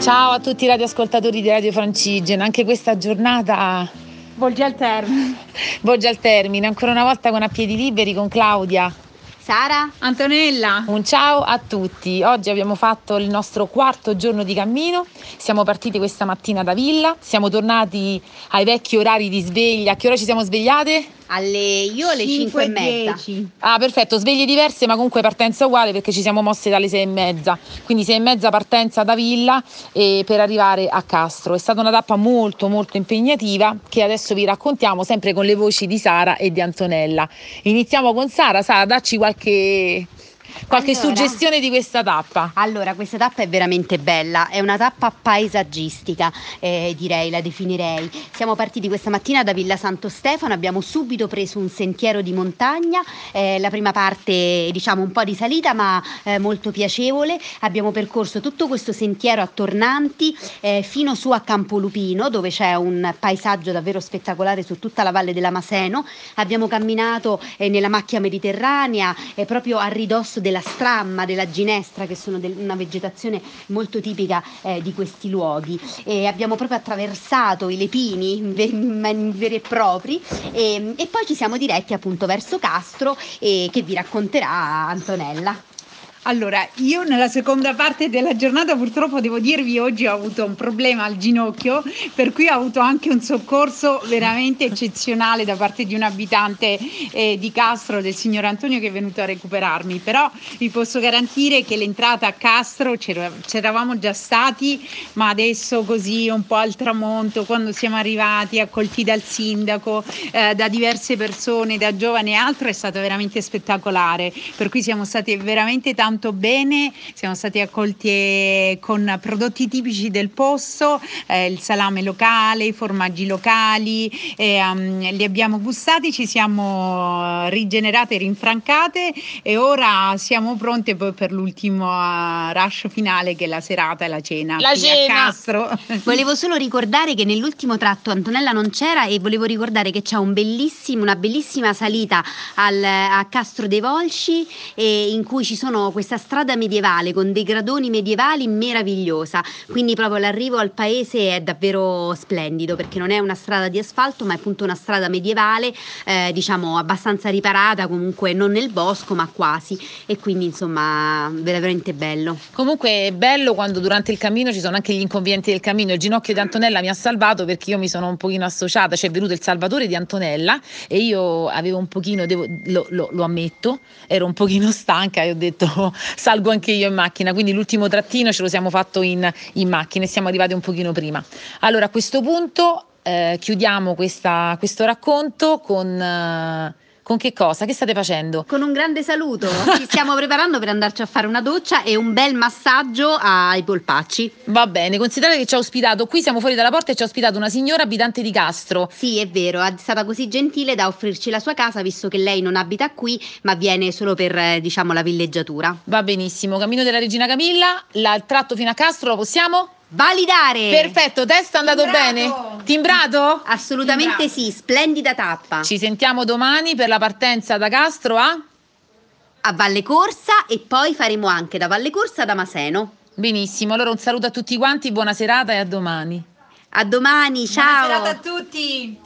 Ciao a tutti i radioascoltatori di Radio Francigena, anche questa giornata volge al termine. Volge al termine, ancora una volta con A Piedi Liberi con Claudia. Sara, Antonella. Un ciao a tutti. Oggi abbiamo fatto il nostro quarto giorno di cammino. Siamo partiti questa mattina da Villa, siamo tornati ai vecchi orari di sveglia. A che ora ci siamo svegliate? Alle, io alle 5 e mezza. 10. Ah, perfetto, sveglie diverse, ma comunque partenza uguale perché ci siamo mosse dalle sei e mezza. Quindi sei e mezza partenza da Villa e per arrivare a Castro. È stata una tappa molto molto impegnativa che adesso vi raccontiamo sempre con le voci di Sara e di Antonella. Iniziamo con Sara. Sara, dacci qualche, qualche Allora. suggestione di questa tappa. Allora, questa tappa è veramente bella, è una tappa paesaggistica, eh, direi, la definirei. Siamo partiti questa mattina da Villa Santo Stefano, abbiamo subito preso un sentiero di montagna, eh, la prima parte diciamo un po' di salita ma eh, molto piacevole. Abbiamo percorso tutto questo sentiero a tornanti eh, fino su a Campolupino dove c'è un paesaggio davvero spettacolare su tutta la valle della Maseno. Abbiamo camminato eh, nella macchia mediterranea, eh, proprio a ridosso della stramma, della ginestra, che sono del- una vegetazione molto tipica eh, di questi luoghi. E abbiamo proprio attraversato i lepini veri e propri e, e poi ci siamo diretti appunto verso Castro e che vi racconterà Antonella. Allora, io nella seconda parte della giornata purtroppo devo dirvi oggi ho avuto un problema al ginocchio, per cui ho avuto anche un soccorso veramente eccezionale da parte di un abitante eh, di Castro, del signor Antonio che è venuto a recuperarmi, però vi posso garantire che l'entrata a Castro c'era- c'eravamo già stati, ma adesso così un po' al tramonto, quando siamo arrivati accolti dal sindaco, eh, da diverse persone, da giovani e altro, è stato veramente spettacolare, per cui siamo stati veramente tanto bene, siamo stati accolti eh, con prodotti tipici del posto, eh, il salame locale, i formaggi locali, e, um, li abbiamo gustati, ci siamo eh, rigenerate e rinfrancate e ora siamo pronte poi per l'ultimo eh, rush finale che è la serata e la cena. La cena! Castro. Volevo solo ricordare che nell'ultimo tratto Antonella non c'era e volevo ricordare che c'è un bellissimo, una bellissima salita al- a Castro dei Volsci e in cui ci sono questa strada medievale con dei gradoni medievali meravigliosa. Quindi proprio l'arrivo al paese è davvero splendido perché non è una strada di asfalto ma è appunto una strada medievale, eh, diciamo abbastanza riparata, comunque non nel bosco ma quasi e quindi insomma veramente bello. Comunque è bello quando durante il cammino ci sono anche gli inconvenienti del cammino. Il ginocchio di Antonella mi ha salvato perché io mi sono un pochino associata, cioè è venuto il salvatore di Antonella e io avevo un pochino, devo- lo, lo- lo ammetto, ero un pochino stanca e ho detto salgo anche io in macchina, quindi l'ultimo trattino ce lo siamo fatto in, in macchina e siamo arrivati un pochino prima. Allora a questo punto eh, chiudiamo questa- questo racconto con... eh, con che cosa? Che state facendo? Con un grande saluto, ci stiamo preparando per andarci a fare una doccia e un bel massaggio ai polpacci. Va bene, considerate che ci ha ospitato, qui siamo fuori dalla porta e ci ha ospitato una signora abitante di Castro. Sì, è vero, è stata così gentile da offrirci la sua casa visto che lei non abita qui, ma viene solo per, eh, diciamo, la villeggiatura. Va benissimo, cammino della Regina Camilla, la- il tratto fino a Castro lo possiamo? Validare! Perfetto, test è andato Timbrato! bene? Timbrato? Assolutamente sì, splendida tappa. Ci sentiamo domani per la partenza da Castro a? A Valle Corsa e poi faremo anche da Valle Corsa da Maseno. Benissimo, allora un saluto a tutti quanti, buona serata e a domani. A domani, ciao! Buona serata a tutti.